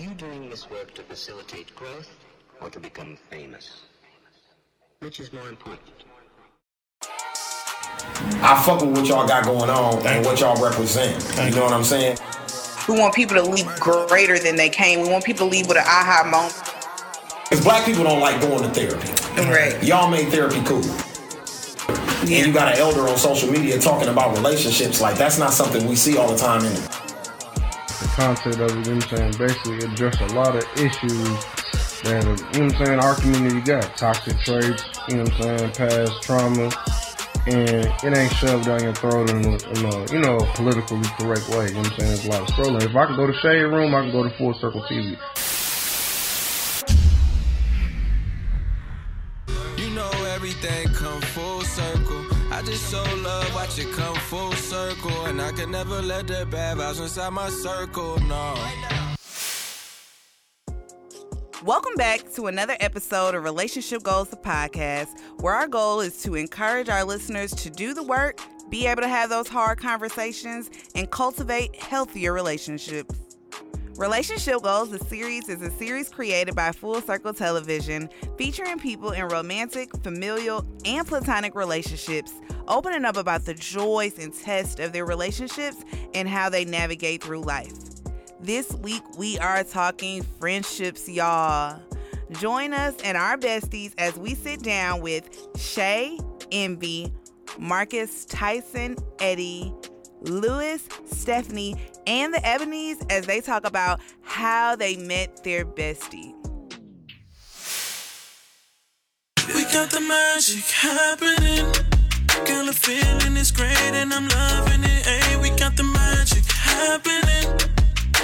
Are you doing this work to facilitate growth or to become famous? Which is more important? I fuck with what y'all got going on and what y'all represent. You know what I'm saying? We want people to leave greater than they came. We want people to leave with an aha moment. Because black people don't like going to therapy. Right. Y'all made therapy cool. And you got an elder on social media talking about relationships. Like, that's not something we see all the time in the concept of it, you know what I'm saying, basically address a lot of issues that, you know what I'm saying, our community got. Toxic traits, you know what I'm saying, past trauma, and it ain't shoved down your throat in a, in a, you know, politically correct way. You know what I'm saying? There's a lot of scrolling. If I could go to Shade Room, I can go to Full Circle TV. You know everything come full circle. I just so love watch it come full circle, and I can never let the bad vibes inside my circle. No. Welcome back to another episode of Relationship Goals, the podcast, where our goal is to encourage our listeners to do the work, be able to have those hard conversations, and cultivate healthier relationships. Relationship Goals, the series, is a series created by Full Circle Television featuring people in romantic, familial, and platonic relationships, opening up about the joys and tests of their relationships and how they navigate through life. This week, we are talking friendships, y'all. Join us and our besties as we sit down with Shay, Envy, Marcus, Tyson, Eddie, Lewis, Stephanie, and the Ebonies as they talk about how they met their bestie. We got the magic happening. Girl, the feeling is great and I'm loving it. Hey, we got the magic happening.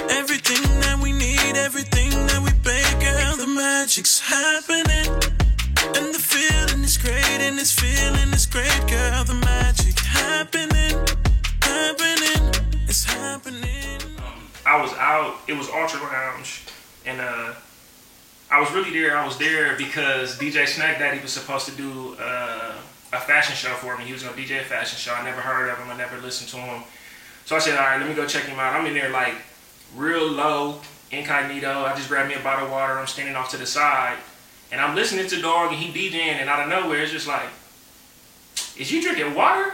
Everything that we need, everything that we girl, the magic's happening. And the feeling is great, and this feeling is great, girl, the magic happening, it was Ultra Lounge, and uh, I was really there. I was there because DJ Snack Daddy was supposed to do uh, a fashion show for me. He was gonna DJ a fashion show. I never heard of him, I never listened to him. So I said, all right, let me go check him out. I'm in there like real low, incognito. I just grabbed me a bottle of water. I'm standing off to the side, and I'm listening to Dog, and he DJing, and out of nowhere, it's just like, "Is you drinking water?"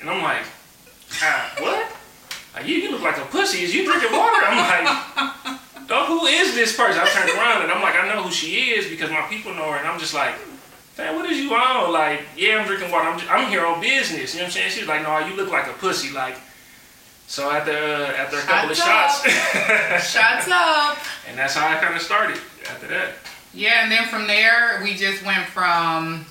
And I'm like, ah, "What? Like, you, you look like a pussy. Is you drinking water?" I'm like, "Oh, who is this person?" I turned around, and I'm like, "I know who she is because my people know her," and I'm just like. Man, what is you on? Like, yeah, I'm drinking water. I'm, just, I'm here on business. You know what I'm saying? She's like, no, you look like a pussy. Like, so after uh, after a couple shots of shots, shots up, and that's how I kind of started. After that, yeah, and then from there we just went from,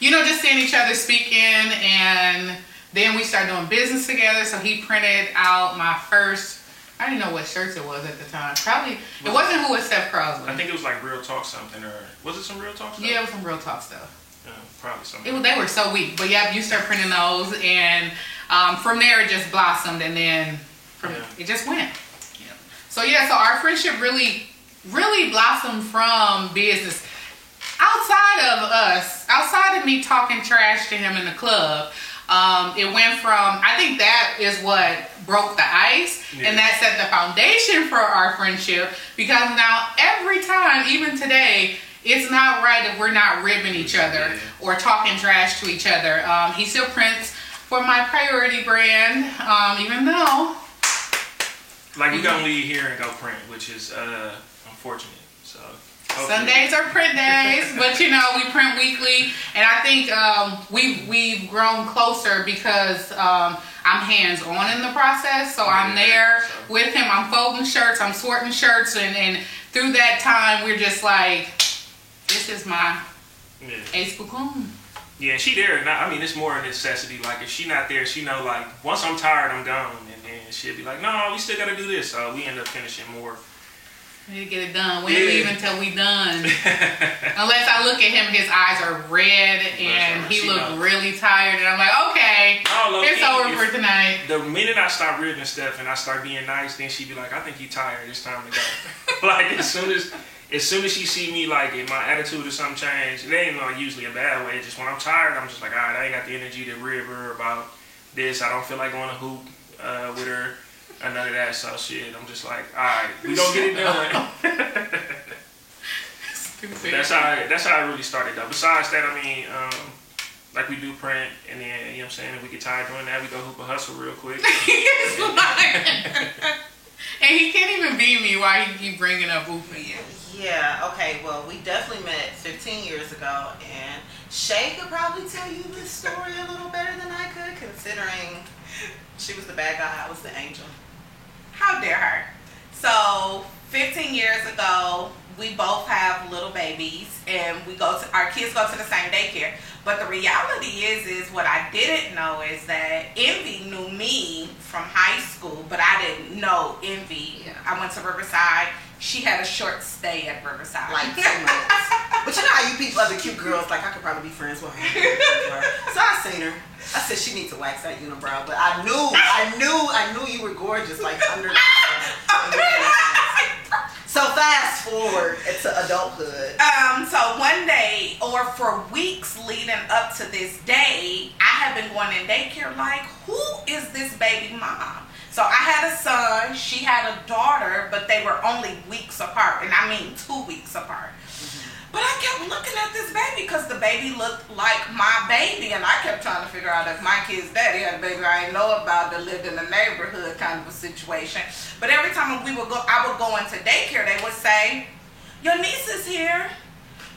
you know, just seeing each other speaking, and then we started doing business together. So he printed out my first. I didn't know what shirts it was at the time. Probably it wasn't who was Seth Crosby. I think it was like Real Talk something, or was it some Real Talk stuff? Yeah, it was some Real Talk stuff. Yeah, probably something. It was, they were so weak, but yeah, you start printing those, and um, from there it just blossomed, and then from Yeah. it just went. Yeah. So yeah, so our friendship really, really blossomed from business. Outside of us, outside of me talking trash to him in the club, um, it went from I think that is what broke the ice, Yeah. and that set the foundation for our friendship. Because now every time, even today. It's not right that we're not ribbing each other Yeah. or talking trash to each other. Um, he still prints for my priority brand, um, even though like we gonna leave here and go print, which is uh, unfortunate. So hopefully- Sundays are print days, but you know we print weekly, and I think um, we we've grown closer because um, I'm hands on in the process. So I'm there with him. I'm folding shirts, I'm sorting shirts, and, and through that time we're just like, this is my Yeah. ace cocoon. Yeah, she there. and I I mean, it's more a necessity. Like, if she not there, she know, like, once I'm tired, I'm gone. And then she'll be like, no, we still got to do this. So we end up finishing more. We need to get it done. We ain't Yeah. leave until we done. Unless I look at him, his eyes are red and he looked really tired, and I'm like, okay, No, it's key, over for tonight. The minute I start ribbing stuff and I start being nice, then she'd be like, I think you tired. It's time to go. like, as soon as. As soon as she see me, like, if my attitude or something change, it ain't like usually a bad way. Just when I'm tired, I'm just like, all right, I ain't got the energy to rib her about this. I don't feel like going to hoop uh, with her or none of that. So shit, I'm just like, all right, we gonna get it done. That's how I, that's how I really started though. Besides that, I mean, um, like we do print, and then you know what I'm saying. If we get tired doing that, we go hoop a hustle real quick. It's like- and he can't even beat me Why he keep bringing up hooping. Yeah, okay, well, we definitely met 15 years ago, and Shay could probably tell you this story a little better than I could, considering she was the bad guy, I was the angel. How dare her? So, 15 years ago, we both have little babies, and we go to our kids go to the same daycare. But the reality is, is what I didn't know is that Envy knew me from high school, but I didn't know Envy. Yeah. I went to Riverside. She had a short stay at Riverside. Like two months. But you know how you people, other cute girls, like I could probably be friends with her. So I seen her. I said she needs to wax that unibrow, but I knew, I knew, I knew you were gorgeous, like under So fast forward to adulthood. Um, so one day, or for weeks leading up to this day, I have been going in daycare like, who is this baby mom? So I had a son, she had a daughter, but they were only weeks apart, and I mean two weeks apart. But I kept looking at this baby because the baby looked like my baby, and I kept trying to figure out if my kid's daddy had a baby I didn't know about that lived in the neighborhood kind of a situation. But every time we would go, I would go into daycare, they would say, "Your niece is here.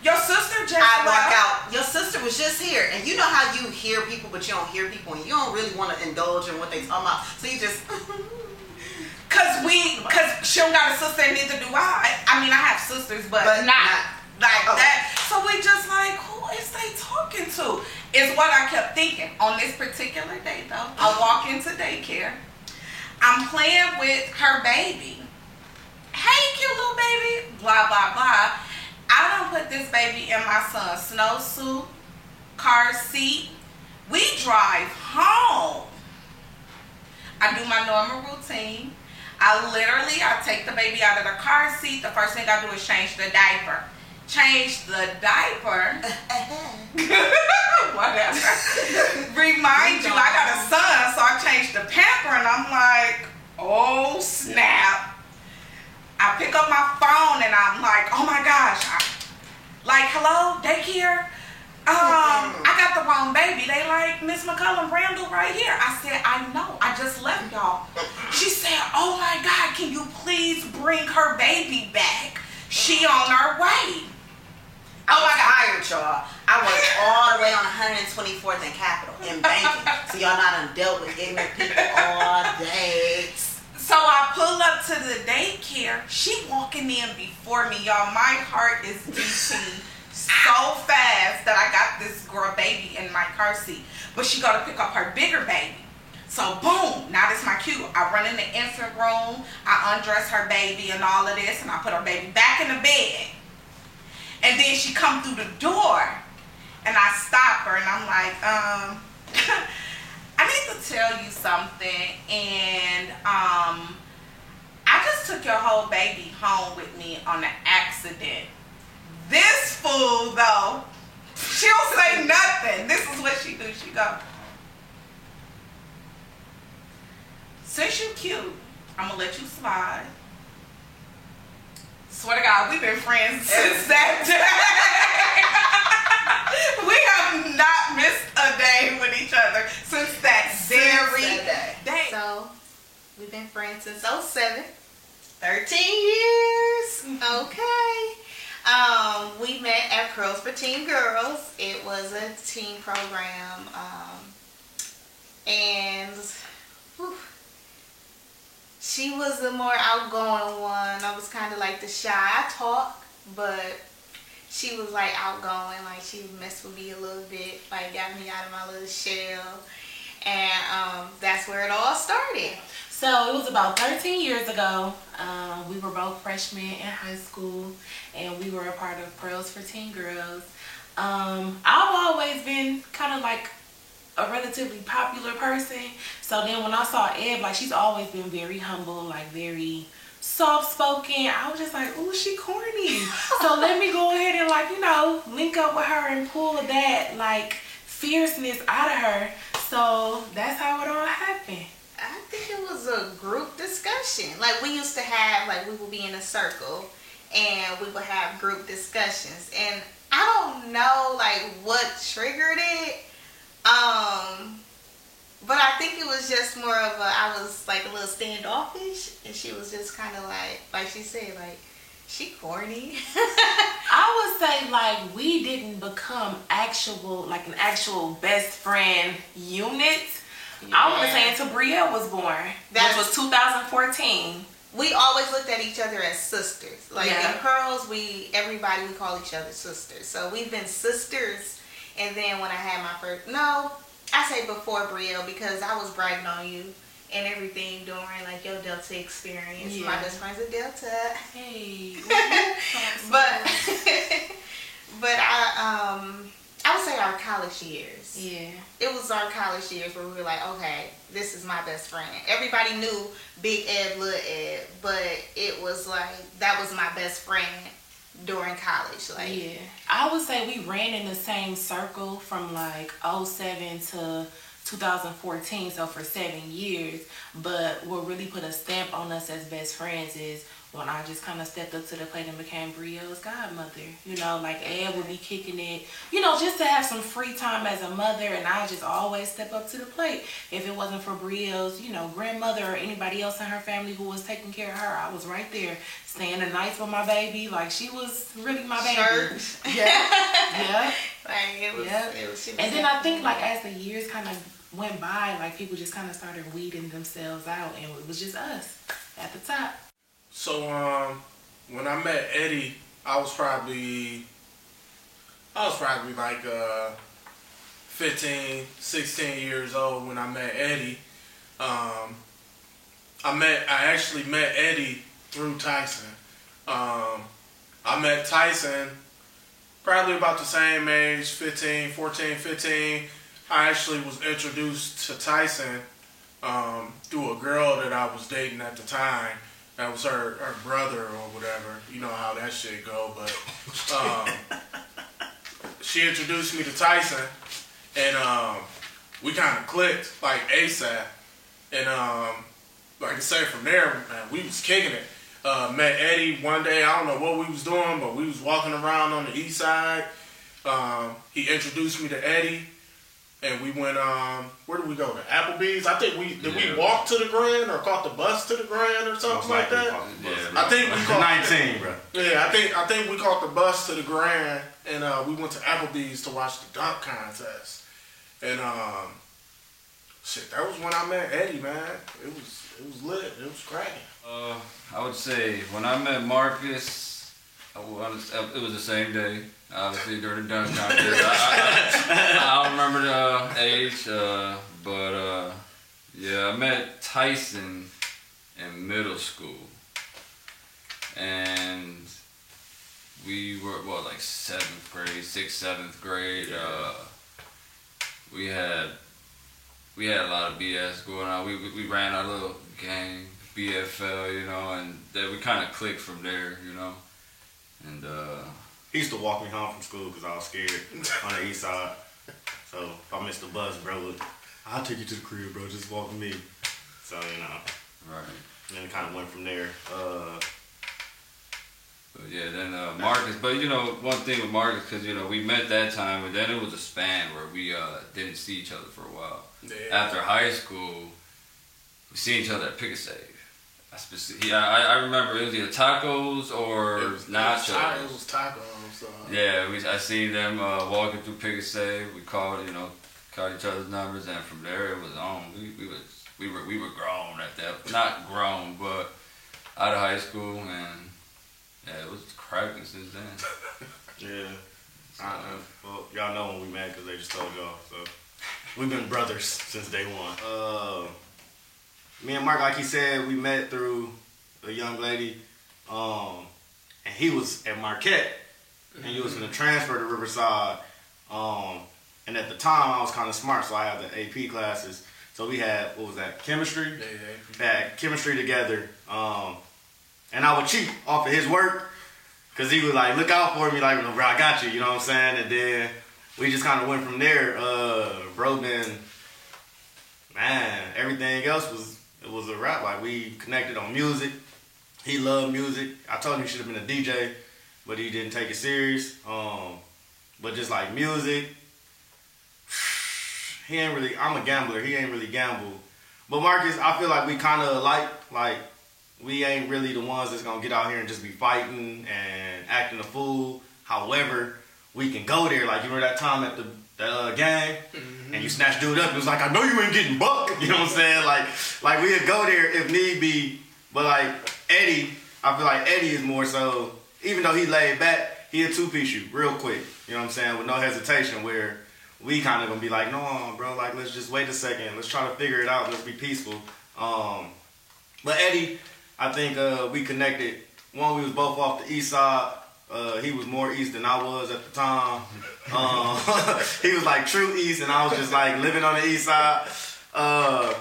Your sister just I walk out. Your sister was just here, and you know how you hear people, but you don't hear people, and you don't really want to indulge in what they talking about. So you just. Cause we, cause she don't got a sister, and neither do I. I mean, I have sisters, but, But not, not- like Okay. that. So we just like, who is they talking to? Is what I kept thinking. On this particular day, though, I walk into daycare. I'm playing with her baby. Hey, cute little baby. Blah blah blah. I don't put this baby in my son's snowsuit, car seat. We drive home. I do my normal routine. I literally, I take the baby out of the car seat. The first thing I do is change the diaper. Change the diaper. Whatever. Remind you, I got a son, so I changed the pamper, and I'm like, oh snap. I pick up my phone and I'm like, oh my gosh. I, like, hello, daycare? Um, I got the wrong baby. They like Miss McCullum Randall right here. I said, I know. I just left y'all. She said, Oh my God, can you please bring her baby back? She on her way. Oh my God, tired, y'all. I was all the way on 124th and Capitol in banking. so y'all not done dealt with ignorant people all day. So I pull up to the daycare. She walking in before me, y'all. My heart is beating so fast that I got this girl baby in my car seat. But she got to pick up her bigger baby. So boom, now this my cue. I run in the infant room. I undress her baby and all of this, and I put her baby back in the bed. And then she come through the door, and I stop her, and I'm like, um. I need to tell you something, and um, I just took your whole baby home with me on an accident. This fool, though, she'll say nothing. This is what she do. She go, since you cute, I'm gonna let you slide. Swear to God, we've been friends since that day. we have not missed a day with each other since that very that day. So, we've been friends since 07. 13 years. Okay. Um, we met at Pearls for Teen Girls. It was a teen program. Um, and whew, she was the more outgoing one. I was kind of like the shy. I talk, but she was like outgoing. Like she messed with me a little bit. Like got me out of my little shell. And um, that's where it all started. So it was about 13 years ago. Um, we were both freshmen in high school, and we were a part of Pearls for Teen Girls. Um, I've always been kind of like a relatively popular person. So then when I saw Eb, like she's always been very humble, like very soft spoken. I was just like, ooh, she corny. so let me go ahead and like, you know, link up with her and pull that like fierceness out of her. So that's how it all happened. I think it was a group discussion. Like we used to have, like we would be in a circle, and we would have group discussions. And I don't know like what triggered it. Um, but I think it was just more of a I was like a little standoffish, and she was just kind of like like she said like she corny. I would say like we didn't become actual like an actual best friend unit. I want to say until Brielle was born, which was 2014. we always looked at each other as sisters. Like Yeah. in Pearls, we everybody we call each other sisters. So we've been sisters. And then when I had my first, no, I say before Brielle because I was bragging on you and everything during like your Delta experience. My best friend's a Delta. Hey, but but I um I would say our college years. yeah, It was our college years where we were like, okay, this is my best friend. Everybody knew Big Ed, Little Ed, but it was like that was my best friend during college. Like, yeah. I would say we ran in the same circle from like 07 to 2014, so for seven years. But what really put a stamp on us as best friends is when I just kind of stepped up to the plate and became Brielle's godmother. You know, like Ed would be kicking it, you know, just to have some free time as a mother, and I just always step up to the plate. If it wasn't for Brielle's, you know, grandmother or anybody else in her family who was taking care of her, I was right there, staying the night for my baby. Like she was really my baby. Church. Yeah, yeah. like it was, Yeah. it was And then I think like as the years kind of went by, like people just kind of started weeding themselves out, and it was just us at the top. So um, when I met Eddie, I was probably, I was probably like uh, 15, 16 years old when I met Eddie. Um, I met, I actually met Eddie through Tyson. Um, I met Tyson probably about the same age, 15, 14, 15. I actually was introduced to Tyson um, through a girl that I was dating at the time. That was her, her brother or whatever. You know how that shit go, but um, she introduced me to Tyson, and um, we kind of clicked like ASAP. And um, like I said, from there, man, we was kicking it. Uh, met Eddie one day. I don't know what we was doing, but we was walking around on the east side. Um, he introduced me to Eddie, and we went. Um, where did we go? To Applebee's. I think we did. Yeah. We walk to the Grand or caught the bus to the Grand or something like that. Yeah, I think we caught 19, bro. Yeah, I think I think we caught the bus to the Grand, and uh, we went to Applebee's to watch the dunk contest. And um, shit, that was when I met Eddie, man. It was it was lit. It was cracking. Uh, I would say when I met Marcus, I was, it was the same day. Obviously during the dunk contest. I, I, I don't remember the age, uh, but uh, yeah, I met Tyson in middle school, and we were what like seventh grade, sixth, seventh grade. Uh, we had we had a lot of BS going on. We we, we ran our little gang, BFL, you know, and then we kind of clicked from there, you know. And uh, He used to walk me home from school because I was scared on the east side. So if I missed the bus, bro, would, I'll take you to the crib, bro. Just walk with me. So, you know. Right. And then it kind of went from there. Uh, But yeah, then uh, Marcus. But you know, one thing with Marcus, because you know we met that time, and then it was a span where we uh, didn't see each other for a while. Yeah. After high school, we see each other at Pick a Save. I, yeah, I, I remember it was either tacos or It was, nachos. It was, it was tacos. So. Yeah, we I seen them uh, walking through Pick Save. We called, you know, called each other's numbers, and from there it was on. We we was we were we were grown at that, not grown, but out of high school, and yeah, it was cracking since then. yeah. I, I, well, y'all know when we met because they just told y'all. So we've been brothers since day one. Uh, me and Mark, like he said, we met through a young lady, um, and he was at Marquette, and he was going to transfer to Riverside. Um, and at the time, I was kind of smart, so I had the AP classes. So we had what was that? Chemistry. Yeah, yeah. Had chemistry together. Um, and I would cheat off of his work because he would like look out for me, like, bro, I got you. You know what I'm saying? And then we just kind of went from there. Uh, bro, been man, everything else was it was a rap. Like we connected on music. he loved music. I told him he should have been a DJ, but he didn't take it serious. Um, but just like music, he ain't really. I'm a gambler. He ain't really gamble. But Marcus, I feel like we kind of like like we ain't really the ones that's gonna get out here and just be fighting and acting a fool. However, we can go there. Like you remember that time at the the uh, game, and you snatch dude up. It was like I know you ain't getting buck. You know what I'm saying? Like like we'd go there if need be. But like Eddie, I feel like Eddie is more so. Even though he laid back, he a two piece you real quick. You know what I'm saying? With no hesitation. Where we kind of gonna be like, no, bro. Like let's just wait a second. Let's try to figure it out. Let's be peaceful. Um, but Eddie, I think uh, we connected. One, we was both off the east side. Uh, he was more east than I was at the time. Um, he was like true east, and I was just like living on the east side. Uh,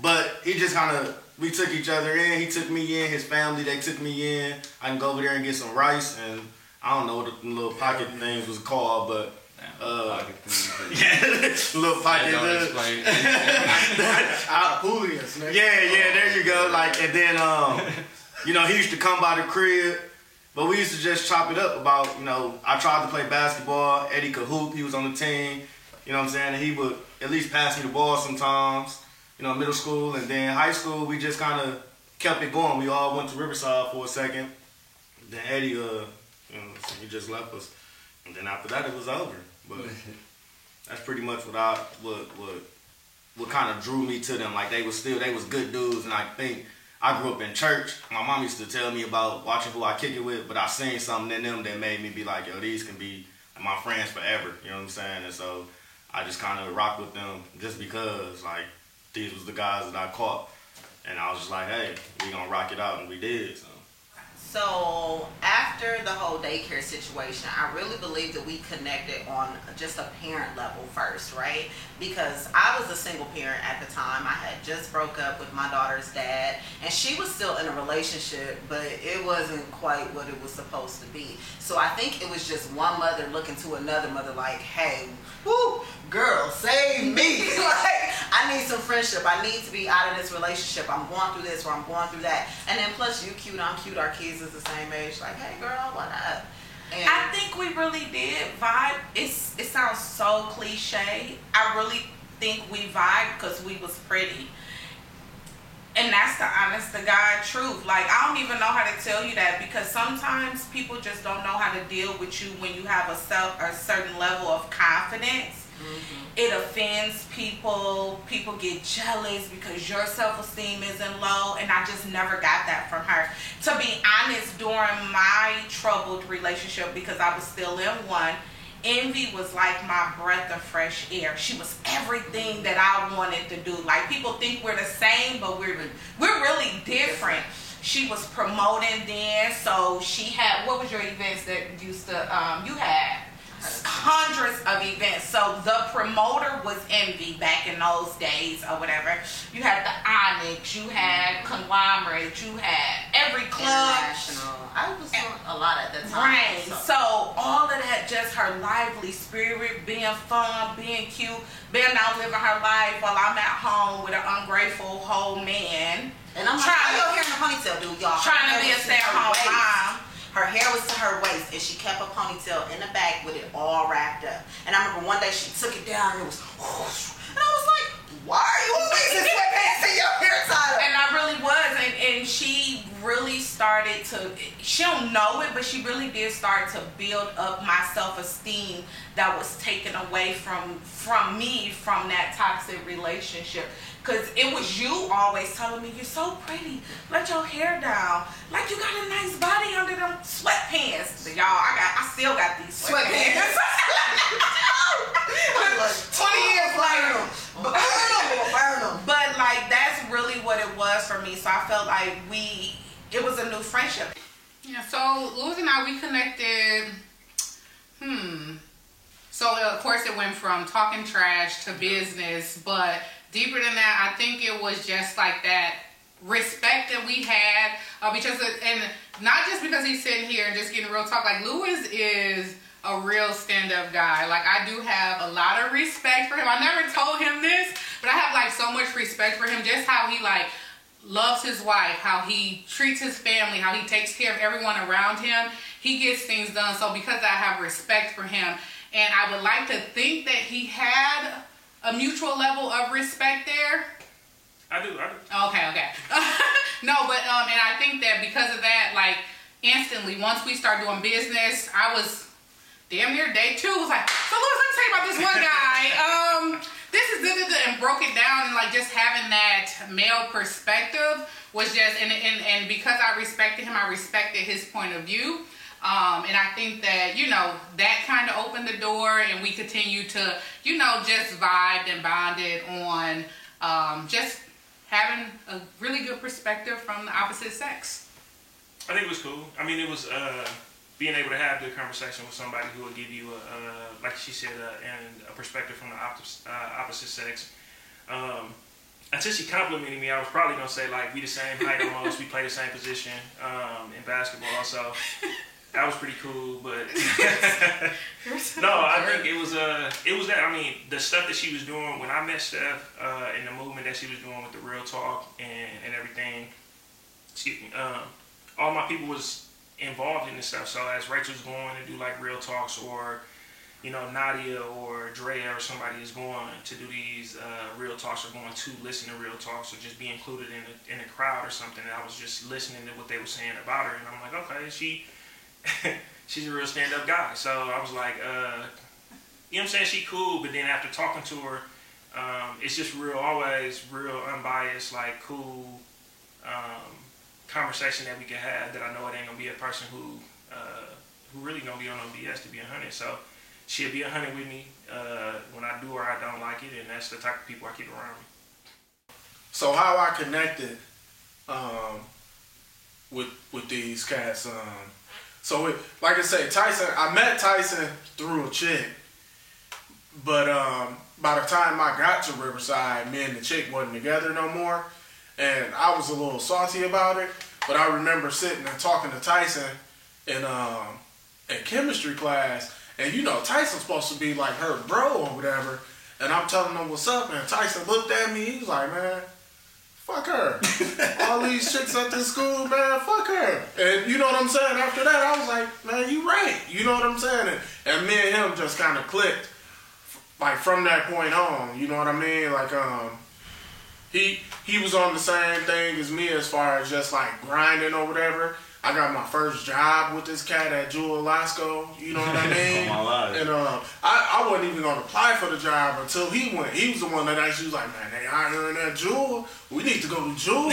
but he just kind of we took each other in. He took me in. His family they took me in. I can go over there and get some rice, and I don't know what the little pocket things was called, but. Uh, yeah, little pocket. Out hooligans, nigga. Yeah, yeah, there you go. Like, and then, um, you know, he used to come by the crib, but we used to just chop it up about, you know, I tried to play basketball. Eddie could hoop. He was on the team. You know what I'm saying? And he would at least pass me the ball sometimes. You know, middle school and then high school, we just kind of kept it going. We all went to Riverside for a second. Then Eddie, uh, you know, he just left us. And then after that, it was over. But that's pretty much what I what what what kind of drew me to them. Like they was still they was good dudes, and I think I grew up in church. My mom used to tell me about watching who I kick it with, but I seen something in them that made me be like, yo, these can be my friends forever. You know what I'm saying? And so I just kind of rocked with them just because like these was the guys that I caught, and I was just like, hey, we gonna rock it out, and we did. So. So after the whole daycare situation, I really believe that we connected on just a parent level first, right? Because I was a single parent at the time. I had just broke up with my daughter's dad, and she was still in a relationship, but it wasn't quite what it was supposed to be. So I think it was just one mother looking to another mother like, hey, whoo, girl, save me. like, I need some friendship. I need to be out of this relationship. I'm going through this or I'm going through that. And then plus you cute, I'm cute, our kids is the same age. Like, hey girl, what up? And I think we really did vibe. It's it sounds so cliche. I really think we vibe because we was pretty. And that's the honest to God truth. Like I don't even know how to tell you that because sometimes people just don't know how to deal with you when you have a self a certain level of confidence. It offends people. People get jealous because your self esteem isn't low, and I just never got that from her. To be honest, during my troubled relationship, because I was still in one, Envy was like my breath of fresh air. She was everything that I wanted to do. Like people think we're the same, but we're we're really different. She was promoting then, so she had what was your events that used to um, you had hundreds of events. So the promoter was Envy back in those days or whatever. You had the Onyx, you had Conglomerate, you had every club. international. I was doing a lot at that time. Right. So all of that, just her lively spirit, being fun, being cute, being out living her life while I'm at home with an ungrateful whole man. And I'm like, Trying how to- your hair in the ponytail, dude, y'all? Trying to be a stay-at-home mom. Her hair was to her waist, and she kept a ponytail in the back with it all wrapped up. And I remember one day she took it down, and it was, whoosh. and I was like, "Why are you always in sweatpants your hair tied up?" And I really was, and, and she really started to. She don't know it, but she really did start to build up my self esteem that was taken away from from me from that toxic relationship. Cause it was you always telling me you're so pretty, let your hair down, like you got a nice body under them sweatpants. But y'all, I got, I still got these sweatpants. I'm 20 years later, burn them, burn them. But like that's really what it was for me. So I felt like we it was a new friendship. Yeah, so Louis and I we connected. Hmm. So of course it went from talking trash to business, but deeper than that, I think it was just like that respect that we had uh, because of, and not just because he's sitting here and just getting real talk. Like Louis is a real stand-up guy. Like I do have a lot of respect for him. I never told him this, but I have like so much respect for him. Just how he like loves his wife, how he treats his family, how he takes care of everyone around him. He gets things done. So because I have respect for him, and I would like to think that he had a mutual level of respect there. I do. I do. Okay, okay. no, but um, and I think that because of that, like instantly, once we start doing business, I was damn near day two was like, so Louis, let me tell you about this one guy. um, this is da, da, da, and broke it down and like just having that male perspective was just and and and because I respected him, I respected his point of view. Um, and I think that, you know, that kind of opened the door and we continue to, you know, just vibed and bonded on um, just having a really good perspective from the opposite sex. I think it was cool. I mean, it was uh, being able to have good conversation with somebody who will give you, a, uh, like she said, uh, and a perspective from the opposite, uh, opposite sex. Um, until she complimented me, I was probably gonna say like we the same height almost, we play the same position um, in basketball. So that was pretty cool, but no, I think it was uh it was that I mean the stuff that she was doing when I met Steph uh, and the movement that she was doing with the real talk and, and everything. Excuse me. Um, all my people was involved in this stuff. So as Rachel's going to do like real talks or you know Nadia or Drea or somebody is going to do these uh, real talks or going to listen to real talks or just be included in the, in the crowd or something. And I was just listening to what they were saying about her, and I'm like, okay, she she's a real stand up guy. So I was like, uh, you know what I'm saying? She cool, but then after talking to her, um, it's just real, always real unbiased, like cool um, conversation that we can have. That I know it ain't gonna be a person who uh, who really gonna be on BS to be a hundred. So she'll be a hundred with me uh, when I do or I don't like it, and that's the type of people I keep around me. So how I connected um, with with these cats. Um, so it, like I say, Tyson. I met Tyson through a chick, but um, by the time I got to Riverside, me and the chick wasn't together no more, and I was a little salty about it. But I remember sitting and talking to Tyson in um, in chemistry class, and you know Tyson's supposed to be like her bro or whatever. And I'm telling him what's up, and Tyson looked at me. He was like, "Man, fuck her. All these chicks at this school, man, fuck her." And you know what I'm saying? After that, I was like, "Man, you right." You know what I'm saying? And, and me and him just kind of clicked, like from that point on. You know what I mean? Like, um, he he was on the same thing as me as far as just like grinding or whatever. I got my first job with this cat at Jewel Osco, you know what I mean? Oh. And um, I, I wasn't even gonna apply for the job until he went. He was the one that actually was like, man, they hiring that Jewel. We need to go to Jewel.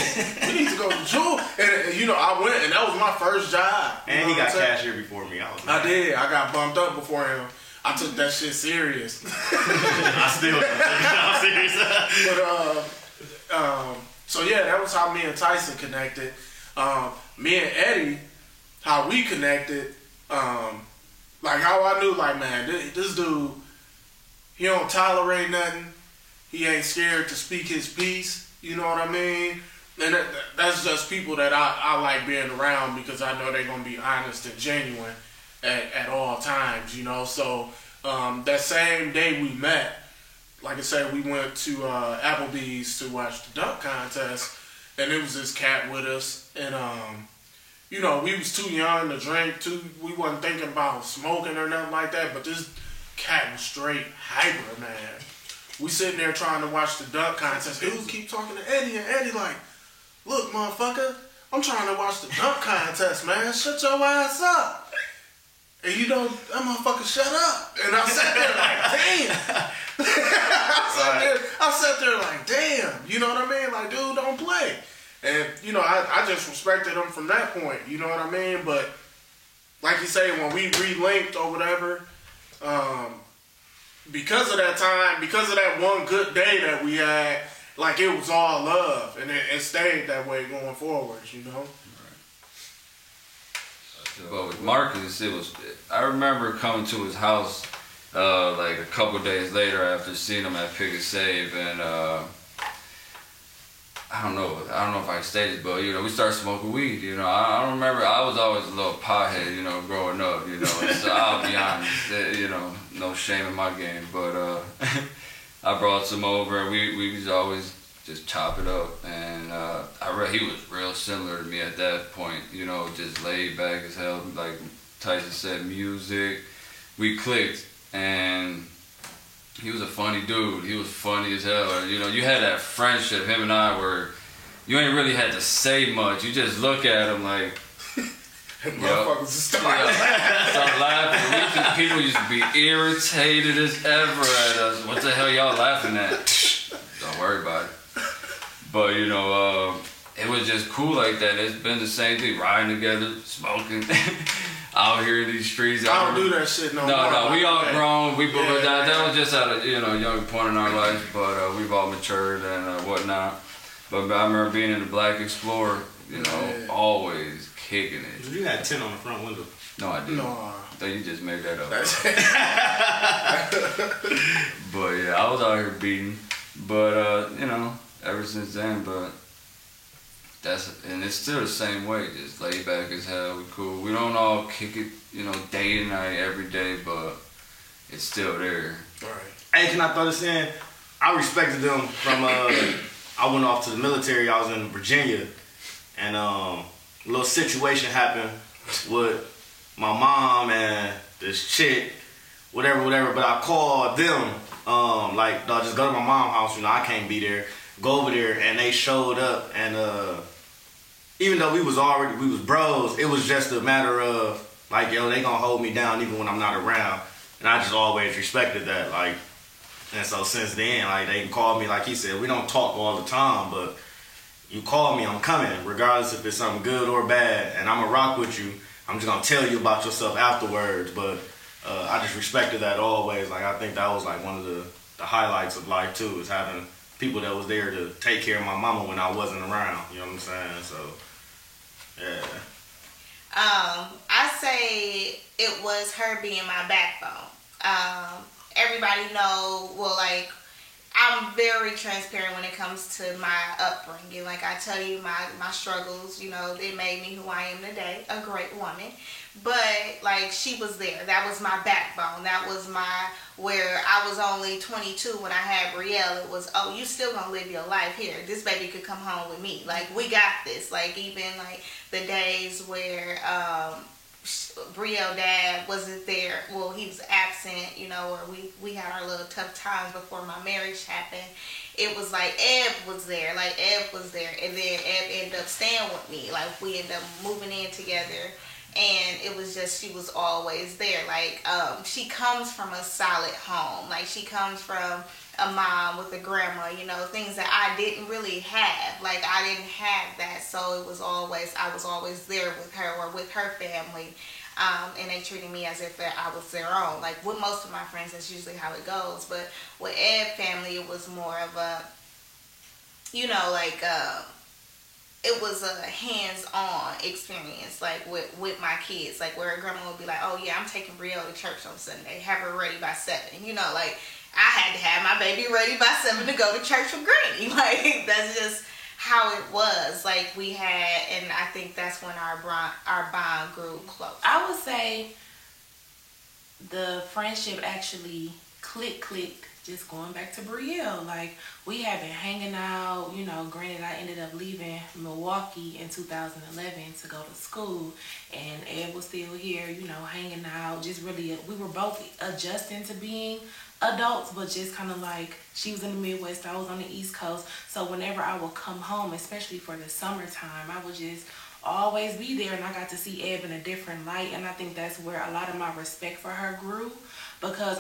we need to go to Jewel. And, and, you know, I went, and that was my first job. And he got cashier before me. I was I did. I got bumped up before him. I took that shit serious. I still I'm serious. but uh, um, so yeah, that was how me and Tyson connected. Um, me and Eddie, how we connected. Um, like how I knew, like man, this, this dude, he don't tolerate nothing. He ain't scared to speak his piece. You know what I mean? And that, that's just people that I, I like being around because I know they're gonna be honest and genuine at, at all times. You know, so um, that same day we met, like I said, we went to uh, Applebee's to watch the dunk contest, and it was this cat with us, and um, you know, we was too young to drink, too. We wasn't thinking about smoking or nothing like that. But this cat was straight hyper, man. We sitting there trying to watch the dunk contest. He would keep talking to Eddie, and Eddie like, "Look, motherfucker, I'm trying to watch the dunk contest, man. Shut your ass up." And you know, that motherfucker shut up. And I sat there like, damn. I, sat there, I sat there like, damn. You know what I mean? Like, dude, don't play. And, you know, I, I just respected him from that point. You know what I mean? But, like you say, when we relinked or whatever, um, because of that time, because of that one good day that we had, like, it was all love. And it, it stayed that way going forward, you know? But with Marcus, it was. I remember coming to his house uh, like a couple days later after seeing him at Pick and Save, and uh, I don't know. I don't know if I stated, but you know, we started smoking weed. You know, I, I don't remember. I was always a little pothead, you know, growing up. You know, so I'll be honest. eh, You know, no shame in my game, but uh, I brought some over. and We we was always just chop it up. And uh, I read he was real similar to me at that point. You know, just laid back as hell. Like Tyson said, music. We clicked, and he was a funny dude. He was funny as hell. You know, you had that friendship, him and I, were. you ain't really had to say much. You just look at him like. Motherfuckers is starting. Yeah. Start laughing. People used to be irritated as ever at us. What the hell y'all laughing at? Don't worry about it. But you know, uh, it was just cool like that. It's been the same thing, riding together, smoking, out here in these streets. I don't do that shit no, No, more. no, no, we all that. grown. We but Yeah, that, that was just at a you know young point in our lives, but uh, we've all matured and uh, whatnot. But I remember being in the Black Explorer, you know, Yeah. always kicking it. You had 10 on the front window. No, I didn't. No. So you just made that up. That's But yeah, I was out here beating. But uh, you know, ever since then, but that's and it's still the same way, just laid back as hell. We cool. We don't all kick it, you know, day and night every day, but it's still there. Hey, can I throw this in? I respected them from uh I went off to the military, I was in Virginia and um a little situation happened with my mom and this chick, whatever, whatever, but I called them, um, like dawg, just go to my mom's house, you know, I can't be there. Go over there and they showed up and uh even though we was already we was bros, it was just a matter of like, yo, they gonna hold me down even when I'm not around. And I just always respected that. Like and so since then, like they called me, like he said, we don't talk all the time, but you call me, I'm coming, regardless if it's something good or bad, and I'm gonna rock with you. I'm just gonna tell you about yourself afterwards, but uh, I just respected that always. Like I think that was like one of the, the highlights of life too, is having people that was there to take care of my mama when I wasn't around. You know what I'm saying? So yeah. Um, I say it was her being my backbone. Um, everybody know, well, like, I'm very transparent when it comes to my upbringing. Like I tell you, my my struggles, you know, it made me who I am today, a great woman. But like she was there. That was my backbone. That was my where I was only 22 when I had Brielle. It was, oh, you still gonna live your life here. This baby could come home with me. Like we got this. Like even like the days where um Brielle dad wasn't there. Well, he was absent, you know, or we, we had our little tough times before my marriage happened. It was like Eb was there, like Eb was there, and then Eb ended up staying with me. Like we ended up moving in together, and it was just she was always there. Like um, she comes from a solid home. Like she comes from a mom with a grandma, you know, things that I didn't really have. Like I didn't have that, so it was always I was always there with her or with her family, um, and they treated me as if I was their own. Like with most of my friends, that's usually how it goes. But with Ed family, it was more of a, you know, like. Uh, it was a hands-on experience, like with with my kids, like where a grandma would be like, "Oh yeah, I'm taking Brielle to church on Sunday. Have her ready by seven. You know, like I had to have my baby ready by seven to go to church with Granny. Like that's just how it was. Like we had, and I think that's when our bond, our bond grew close. I would say the friendship actually click clicked just going back to Brielle. Like we have been hanging out, you know, granted I ended up leaving Milwaukee in 2011 to go to school and Ed was still here, you know, hanging out, just really we were both adjusting to being adults, but just kind of like she was in the Midwest, I was on the East Coast. So whenever I would come home, especially for the summertime, I would just always be there and I got to see Eb in a different light and I think that's where a lot of my respect for her grew because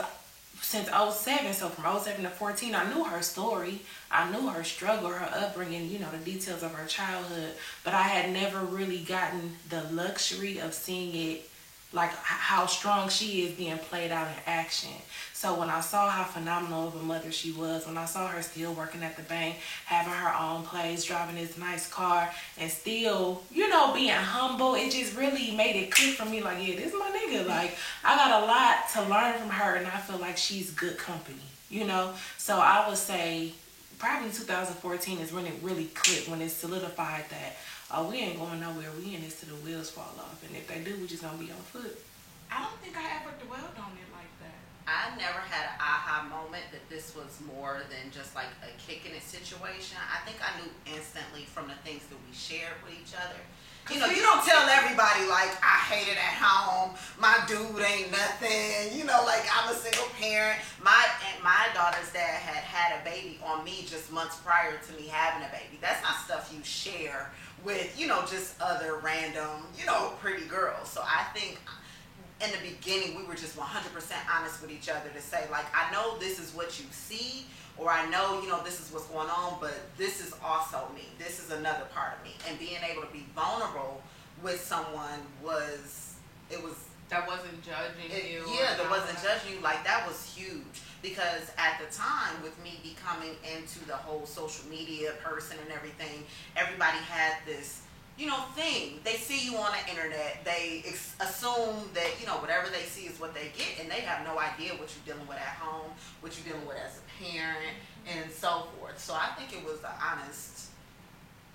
since 07, so from 07 to 14, I knew her story. I knew her struggle, her upbringing, you know, the details of her childhood, but I had never really gotten the luxury of seeing it like how strong she is being played out in action. So when I saw how phenomenal of a mother she was, when I saw her still working at the bank, having her own place, driving this nice car, and still, you know, being humble, it just really made it click for me like, yeah, this is my nigga. Like, I got a lot to learn from her, and I feel like she's good company, you know? So I would say probably 2014 is when it really clicked, when it solidified that, oh, we ain't going nowhere. We in this till the wheels fall off. And if they do, we just gonna be on foot. I don't think I ever dwelled on it like that. I never had an aha moment that this was more than just like a kicking it situation. I think I knew instantly from the things that we shared with each other. You know, you don't tell everybody like I hate it at home. My dude ain't nothing. You know, like I'm a single parent. My and my daughter's dad had had a baby on me just months prior to me having a baby. That's not stuff you share with you know just other random you know pretty girls. So I think in the beginning we were just 100% honest with each other to say like I know this is what you see or I know you know this is what's going on but this is also me this is another part of me and being able to be vulnerable with someone was it was that wasn't judging it, you. yeah that wasn't judging you like that was huge. Because at the time with me becoming into the whole social media person and everything everybody had this you know thing. They see you on the internet. They ex- assume that you know whatever they see is what they get and they have no idea what you're dealing with at home what you're dealing with as a parent and so forth. So i think it was the honest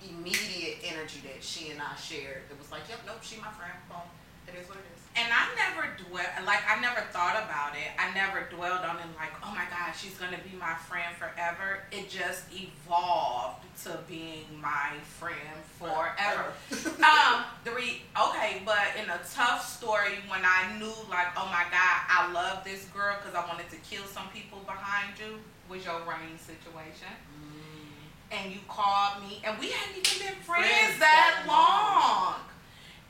immediate energy that she and i shared. It was like yep nope she my friend. Boom. It is what it is And I never dwell, like I never thought about it. I never dwelled on it like, oh my God, she's gonna be my friend forever. It just evolved to being my friend forever. um, the re- okay, but in a tough story, when I knew like, oh my God, I love this girl because I wanted to kill some people behind you, was your rain situation. And you called me, and we hadn't even been friends, Friends that that long. long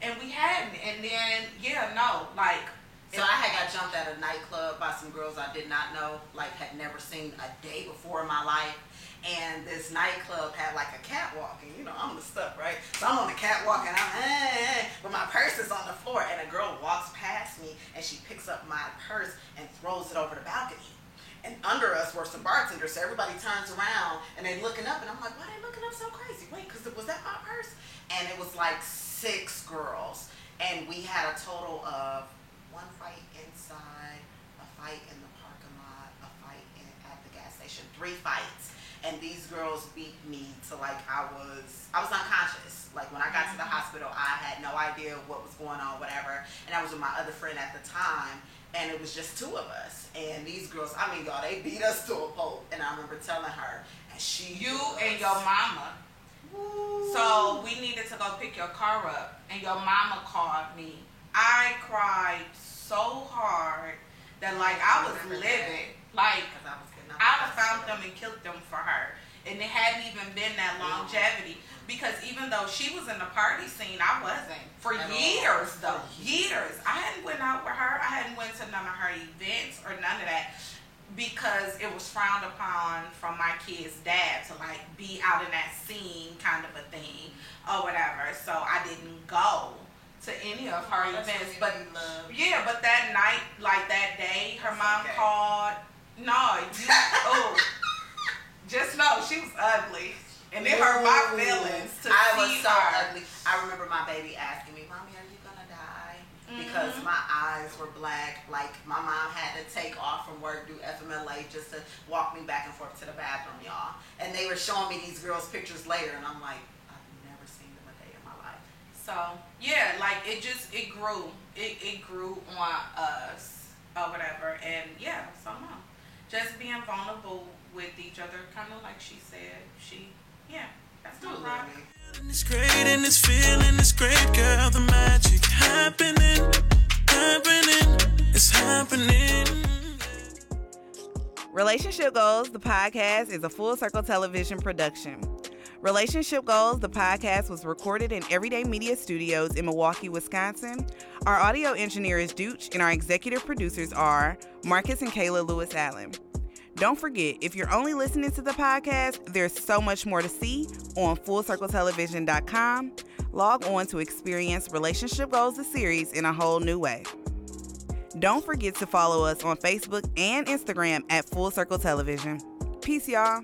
and we hadn't. And then yeah, no, like So I had got jumped at a nightclub by some girls I did not know, like had never seen a day before in my life. And this nightclub had like a catwalk, and you know I'm the stuff, right? So I'm on the catwalk and I'm, hey, hey, but my purse is on the floor, and a girl walks past me and she picks up my purse and throws it over the balcony. And under us were some bartenders, so everybody turns around and they looking up, and I'm like, why are they looking up so crazy? Wait, cause was that my purse? And it was like six girls, and we had a total of one fight inside, a fight in the parking lot, a fight in, at the gas station, three fights. And these girls beat me to like I was I was unconscious. Like when I got to the mm-hmm. hospital, I had no idea what was going on, whatever. And I was with my other friend at the time, and it was just two of us. And these girls, I mean, y'all, they beat us to a pulp. And I remember telling her, and she you and your mama. So we needed to go pick your car up, and your mama called me. I cried so hard that like I was livid. Like I was getting out I'd have found them and killed them for her. And it hadn't even been that longevity. Because even though she was in the party scene, I wasn't. For At all. years For though. Years. I hadn't went out with her. I hadn't went to none of her events or none of that. Because it was frowned upon from my kid's dad to like be out in that scene kind of a thing or whatever. So I didn't go to any of her That's events. But love. yeah, but that night, like that day, her It's mom okay. called. No, you, oh, just know she was ugly, and it hurt my feelings to I was so her. ugly. I remember my baby asking me, "Mommy, are you gonna die?" Because Mm-hmm. my eyes were black. Like my mom had to take off from work, do FMLA, just to walk me back and forth to the bathroom, y'all. And they were showing me these girls' pictures later, and I'm like, I've never seen them a day in my life. So yeah, like it just it grew, it it grew on us or whatever, and yeah, so no, just being vulnerable with each other, kind of like she said, she yeah, that's no rock. Literally. And it's great and it's feeling it's great, girl. The magic happening, happening, it's happening. Relationship Goals, the podcast, is a full circle television production. Relationship Goals, the podcast, was recorded in Everyday Media Studios in Milwaukee, Wisconsin. Our audio engineer is Dooch, and our executive producers are Marcus and Kayla Lewis Allen. Don't forget, if you're only listening to the podcast, there's so much more to see on FullCircleTelevision.com. Log on to experience Relationship Goals, the series, in a whole new way. Don't forget to follow us on Facebook and Instagram at Full Circle Television. Peace, y'all.